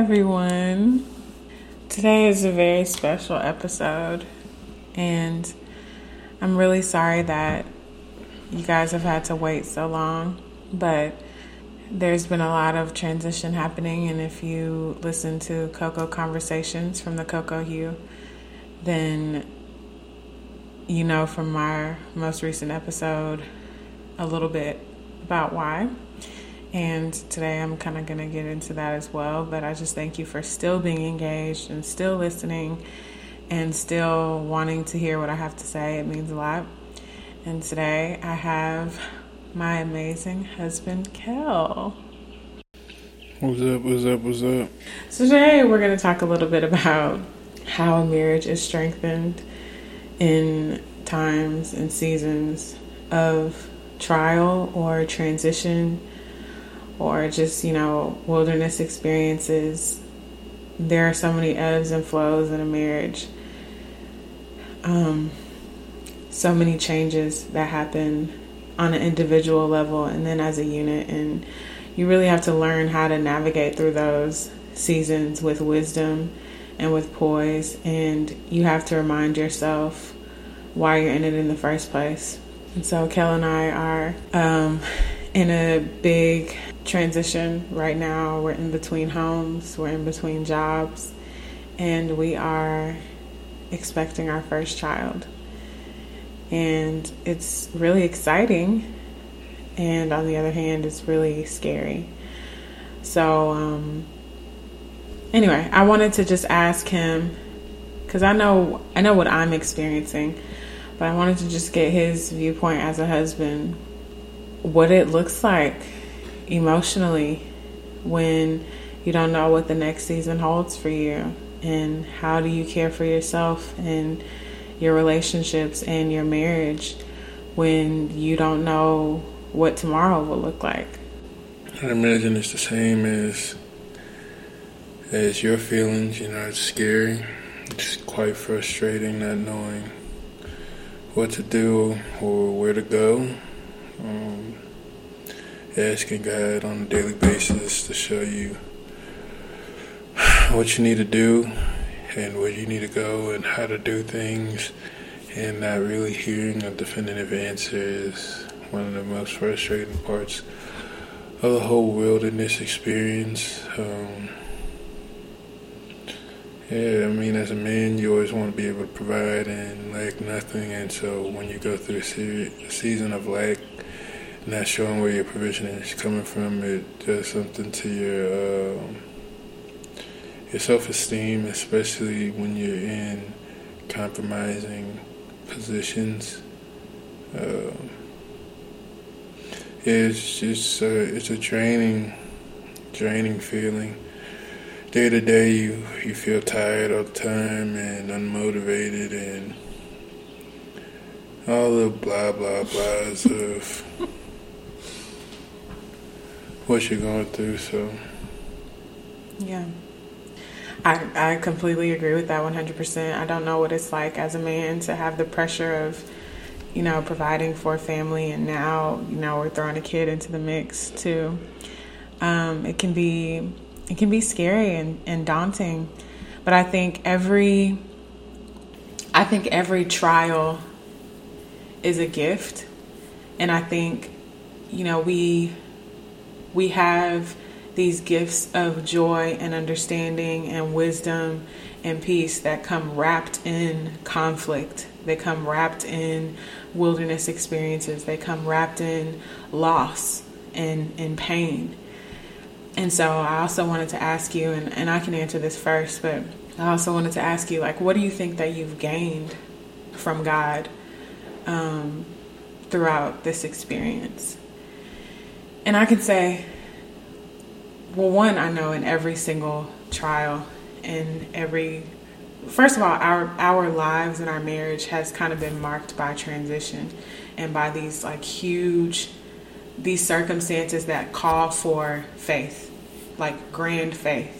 everyone. Today is a very special episode, and I'm really sorry that you guys have had to wait so long, but there's been a lot of transition happening. And if you listen to Coco Conversations from the Coco Hue, then you know from our most recent episode a little bit about why. And today I'm kind of going to get into that as well. But I just thank you for still being engaged and still listening and still wanting to hear what I have to say. It means a lot. And today I have my amazing husband, Kel. What's up? What's up? What's up? So, today we're going to talk a little bit about how a marriage is strengthened in times and seasons of trial or transition or just, you know, wilderness experiences. There are so many ebbs and flows in a marriage. Um, so many changes that happen on an individual level and then as a unit. And you really have to learn how to navigate through those seasons with wisdom and with poise. And you have to remind yourself why you're in it in the first place. And so, Kel and I are um, in a big transition right now. We're in between homes, we're in between jobs, and we are expecting our first child. And it's really exciting, and on the other hand, it's really scary. So, um, anyway, I wanted to just ask him because I know I know what I'm experiencing, but I wanted to just get his viewpoint as a husband, what it looks like emotionally when you don't know what the next season holds for you and how do you care for yourself and your relationships and your marriage when you don't know what tomorrow will look like? I imagine it's the same as as your feelings. You know it's scary. It's quite frustrating not knowing what to do or where to go. Um, asking God on a daily basis to show you what you need to do and where you need to go and how to do things and not really hearing a definitive answer is one of the most frustrating parts of the whole wilderness experience. Um, yeah, I mean, as a man, you always want to be able to provide and lack nothing. And so when you go through a season of lack, not showing where your provision is coming from, it does something to your um, your self esteem, especially when you're in compromising positions. Uh, it's just uh, it's a draining, draining feeling. Day to day, you you feel tired all the time and unmotivated and all the blah blah blahs of what you're going through. So, yeah. I, I completely agree with that 100%. I don't know what it's like as a man to have the pressure of, you know, providing for a family, and now, you know, we're throwing a kid into the mix too. Um, it can be it can be scary and, and daunting, but I think every I think every trial is a gift, and I think, you know, we we have these gifts of joy and understanding and wisdom and peace that come wrapped in conflict. They come wrapped in wilderness experiences. They come wrapped in loss and, and pain. And so I also wanted to ask you, and, and I can answer this first, but I also wanted to ask you, like, what do you think that you've gained from God um, throughout this experience? And I can say, well, one, I know in every single trial, in every, first of all, our our lives and our marriage has kind of been marked by transition, and by these like huge, these circumstances that call for faith, like grand faith.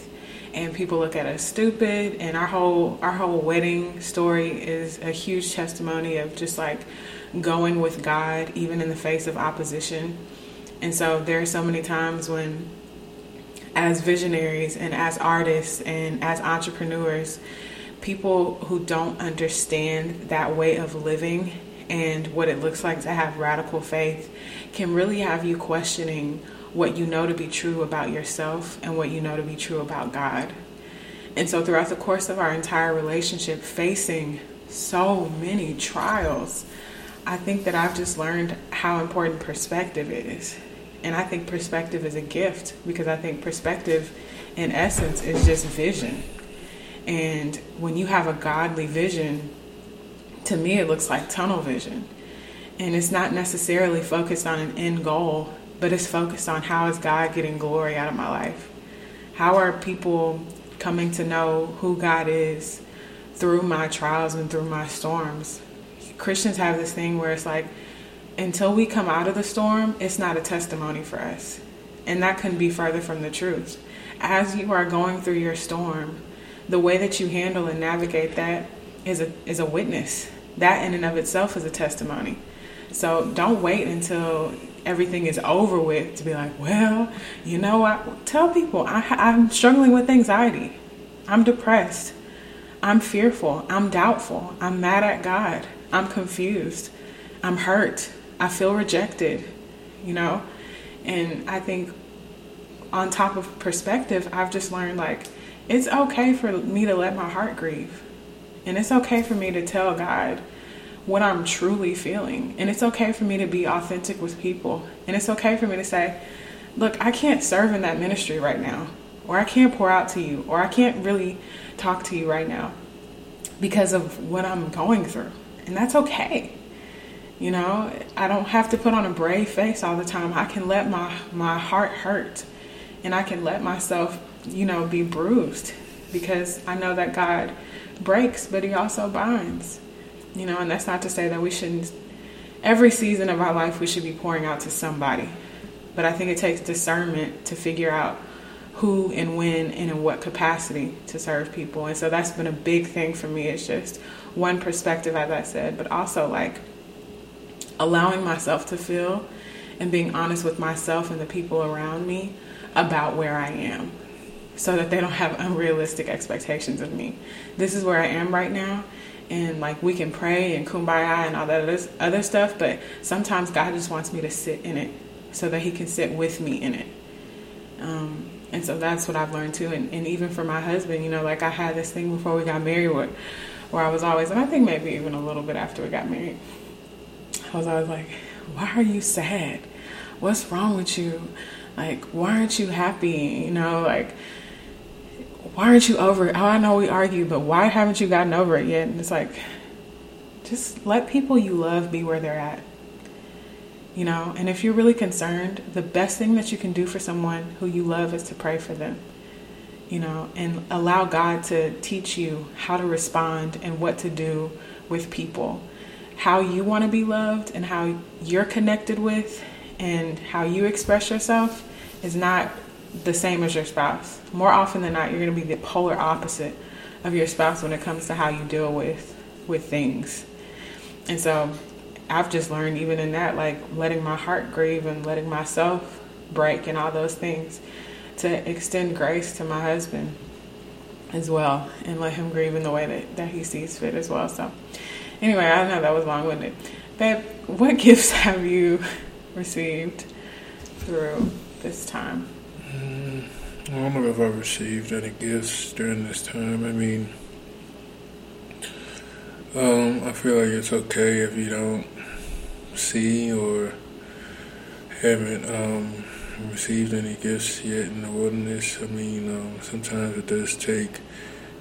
And people look at us stupid, and our whole our whole wedding story is a huge testimony of just like going with God, even in the face of opposition and so there are so many times when as visionaries and as artists and as entrepreneurs, people who don't understand that way of living and what it looks like to have radical faith can really have you questioning what you know to be true about yourself and what you know to be true about God. And so, throughout the course of our entire relationship, facing so many trials, I think that I've just learned how important perspective is. And I think perspective is a gift because I think perspective, in essence, is just vision. And when you have a godly vision, to me, it looks like tunnel vision. And it's not necessarily focused on an end goal, but it's focused on how is God getting glory out of my life? How are people coming to know who God is through my trials and through my storms? Christians have this thing where it's like, until we come out of the storm, it's not a testimony for us. And that couldn't be further from the truth. As you are going through your storm, the way that you handle and navigate that is a is a witness. That in and of itself is a testimony. So don't wait until everything is over with to be like, well, you know what? Tell people I, I'm struggling with anxiety. I'm depressed. I'm fearful. I'm doubtful. I'm mad at God. I'm confused. I'm hurt. I feel rejected, you know? And I think on top of perspective, I've just learned like it's okay for me to let my heart grieve. And it's okay for me to tell God what I'm truly feeling. And it's okay for me to be authentic with people. And it's okay for me to say, look, I can't serve in that ministry right now, or I can't pour out to you, or I can't really talk to you right now because of what I'm going through. And that's okay. You know, I don't have to put on a brave face all the time. I can let my, my heart hurt and I can let myself, you know, be bruised because I know that God breaks, but He also binds. You know, and that's not to say that we shouldn't, every season of our life, we should be pouring out to somebody. But I think it takes discernment to figure out who and when and in what capacity to serve people. And so that's been a big thing for me. It's just one perspective, as I said, but also like allowing myself to feel and being honest with myself and the people around me about where I am so that they don't have unrealistic expectations of me. This is where I am right now. And like we can pray and kumbaya and all that other stuff, but sometimes God just wants me to sit in it so that He can sit with me in it. Um, and so that's what I've learned too. And, and even for my husband, you know, like I had this thing before we got married where, where I was always, and I think maybe even a little bit after we got married, I was like, why are you sad? What's wrong with you? Like, why aren't you happy? You know, like, why aren't you over it? Oh, I know we argue, but why haven't you gotten over it yet? And it's like, just let people you love be where they're at. You know, and if you're really concerned, the best thing that you can do for someone who you love is to pray for them. You know, and allow God to teach you how to respond and what to do with people. How you want to be loved and how you're connected with and how you express yourself is not the same as your spouse. More often than not, you're going to be the polar opposite of your spouse when it comes to how you deal with with things. And so, I've just learned even in that, like letting my heart grieve and letting myself break and all those things, to extend grace to my husband as well and let him grieve in the way that, that he sees fit as well. So, anyway, I know that was long winded. Babe, what gifts have you received through this time? Mm, I don't know if I received any gifts during this time. I mean, um, I feel like it's okay if you don't see or haven't um, received any gifts yet in the wilderness. I mean, um, sometimes it does take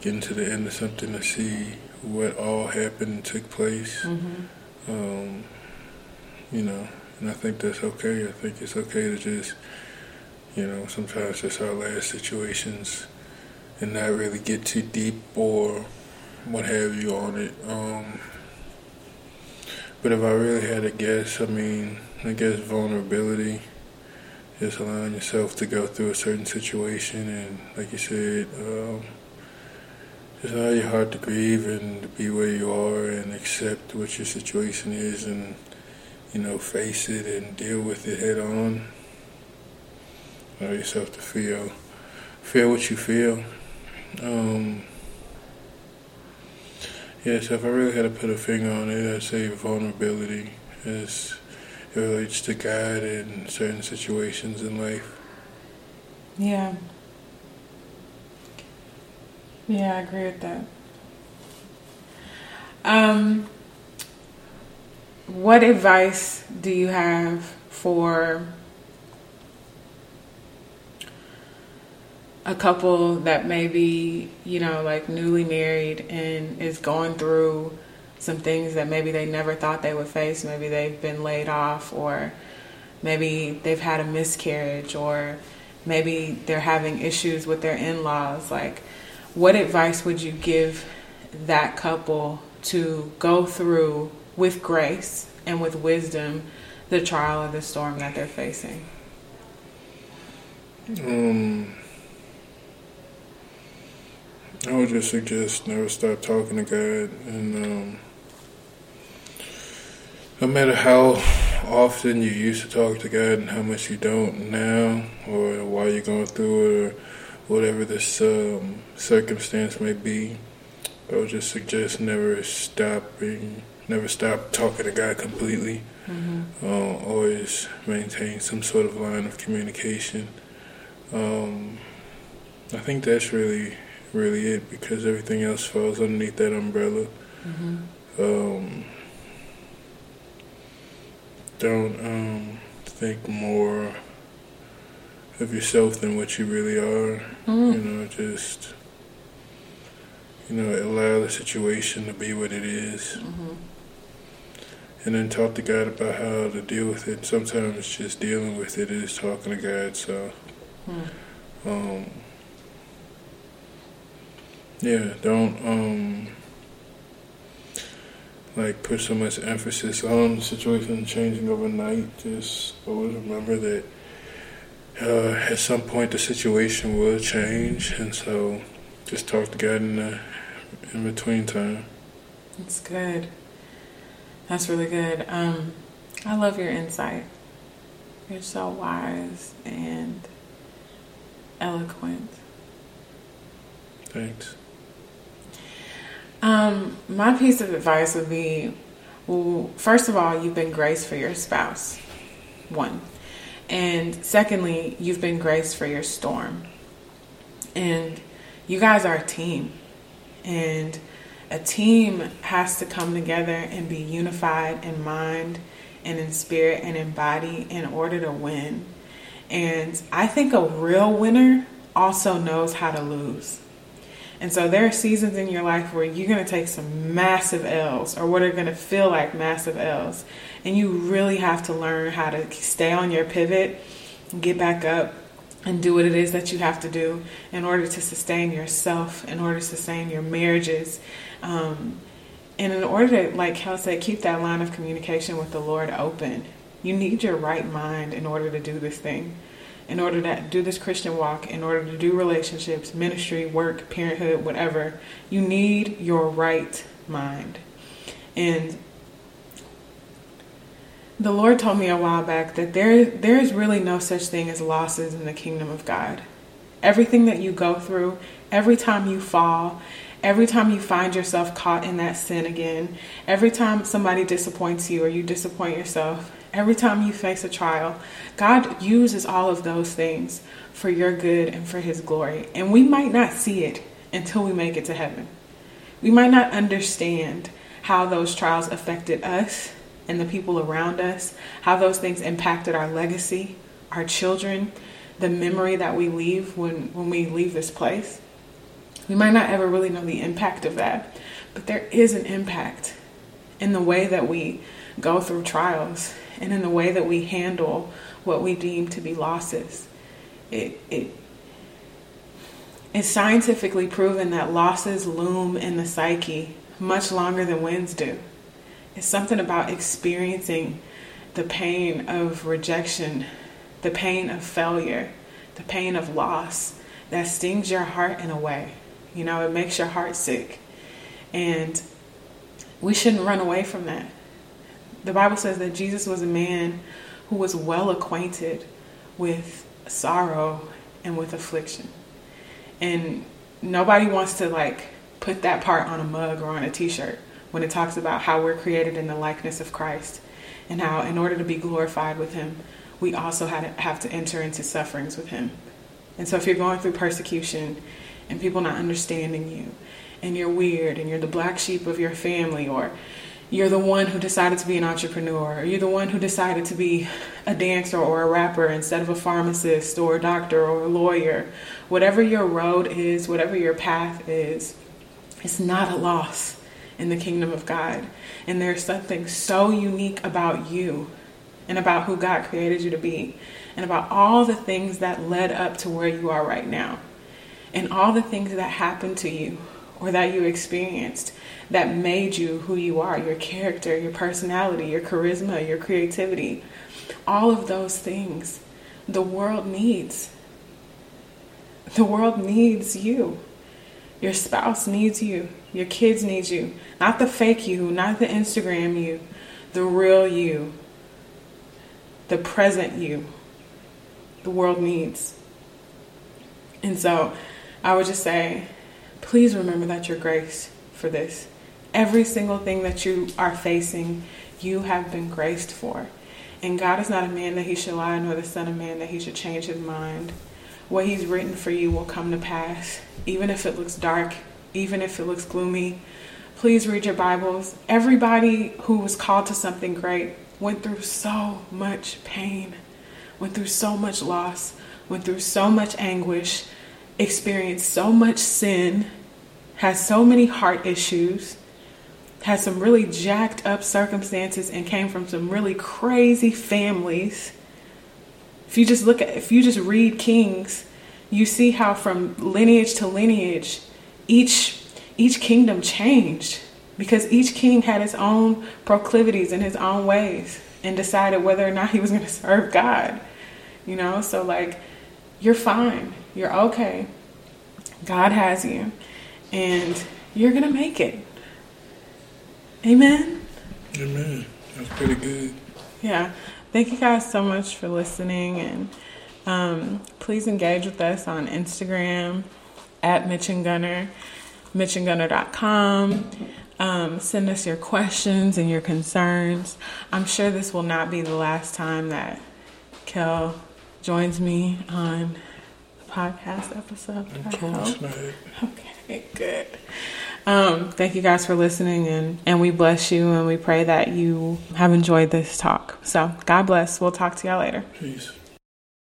getting to the end of something to see what all happened and took place. Mm-hmm. Um, you know, and I think that's okay. I think it's okay to just you know, sometimes just our last situations and not really get too deep or what have you on it. Um, but if I really had to guess, I mean, I guess vulnerability, just allowing yourself to go through a certain situation and, like you said, um, just allow your heart to grieve and be where you are and accept what your situation is and, you know, face it and deal with it head on allow yourself to feel feel what you feel. Um, yeah, so if I really had to put a finger on it, I'd say vulnerability as it relates to God in certain situations in life. Yeah. Yeah, I agree with that. Um, what advice do you have for a couple that may be, you know, like newly married and is going through some things that maybe they never thought they would face? Maybe they've been laid off, or maybe they've had a miscarriage, or maybe they're having issues with their in laws. Like, what advice would you give that couple to go through with grace and with wisdom the trial or the storm that they're facing? Um, I would just suggest never stop talking to God, and um, no matter how often you used to talk to God and how much you don't now, or why you're going through it, or whatever this um, circumstance may be, I would just suggest never stopping, never stop talking to God completely. Mm-hmm. Uh, always maintain some sort of line of communication. Um, I think that's really, really it because everything else falls underneath that umbrella. Mm-hmm. Um, don't um, think more of yourself than what you really are. Mm. You know, just you know, allow the situation to be what it is. Mm-hmm. And then talk to God about how to deal with it. Sometimes just dealing with it is talking to God. So, mm. um, yeah, don't um, like put so much emphasis on the situation changing overnight. Just always remember that uh, at some point the situation will change, and so just talk to God in the in between time. That's good. That's really good. Um, I love your insight. You're so wise and eloquent. Thanks. Um, my piece of advice would be well, first of all, you've been grace for your spouse. One. And secondly, you've been grace for your storm. And you guys are a team. And a team has to come together and be unified in mind and in spirit and in body in order to win. And I think a real winner also knows how to lose. And so there are seasons in your life where you're going to take some massive L's or what are going to feel like massive L's. And you really have to learn how to stay on your pivot, get back up, and do what it is that you have to do in order to sustain yourself, in order to sustain your marriages. Um, and in order to, like Kel said, keep that line of communication with the Lord open, you need your right mind in order to do this thing in order to do this Christian walk, in order to do relationships, ministry, work, parenthood, whatever, you need your right mind. And the Lord told me a while back that there there is really no such thing as losses in the kingdom of God. Everything that you go through, every time you fall, every time you find yourself caught in that sin again, every time somebody disappoints you or you disappoint yourself, Every time you face a trial, God uses all of those things for your good and for His glory. And we might not see it until we make it to heaven. We might not understand how those trials affected us and the people around us, how those things impacted our legacy, our children, the memory that we leave when, when we leave this place. We might not ever really know the impact of that, but there is an impact in the way that we go through trials and in the way that we handle what we deem to be losses. It, it, it's scientifically proven that losses loom in the psyche much longer than wins do. It's something about experiencing the pain of rejection, the pain of failure, the pain of loss that stings your heart in a way. You know, it makes your heart sick. And we shouldn't run away from that the Bible says that Jesus was a man who was well acquainted with sorrow and with affliction. And nobody wants to like put that part on a mug or on a t-shirt when it talks about how we're created in the likeness of Christ and how in order to be glorified with him, we also have to enter into sufferings with him. And so if you're going through persecution and people not understanding you and you're weird and you're the black sheep of your family or you're the one who decided to be an entrepreneur. Or you're the one who decided to be a dancer or a rapper instead of a pharmacist or a doctor or a lawyer. Whatever your road is whatever your path is it's not a loss in the kingdom of god. And there's something so unique about you and about who god created you to be and about all the things that led up to where you are right now and all the things that happened to you or that you experienced that made you who you are your character, your personality, your charisma, your creativity. All of those things the world needs. The world needs you. Your spouse needs you. Your kids need you. Not the fake you, not the Instagram you, the real you, the present you. The world needs. And so I would just say, please remember that your grace for this. Every single thing that you are facing, you have been graced for. And God is not a man that he should lie, nor the Son of Man that he should change his mind. What he's written for you will come to pass, even if it looks dark, even if it looks gloomy. Please read your Bibles. Everybody who was called to something great went through so much pain, went through so much loss, went through so much anguish, experienced so much sin, has so many heart issues, had some really jacked up circumstances, and came from some really crazy families. If you just look at, if you just read Kings, you see how from lineage to lineage, each each kingdom changed because each king had his own proclivities and his own ways and decided whether or not he was going to serve God. You know, so like you're fine. You're okay. God has you. And you're going to make it. Amen. Amen. That's pretty good. Yeah. Thank you guys so much for listening. And um, please engage with us on Instagram at Mitch and Gunner, mitchandgunner.com. Um, send us your questions and your concerns. I'm sure this will not be the last time that Kel joins me on the podcast episode. Okay, good. Um, thank you guys for listening, and, and we bless you, and we pray that you have enjoyed this talk. So, God bless. We'll talk to y'all later. Peace.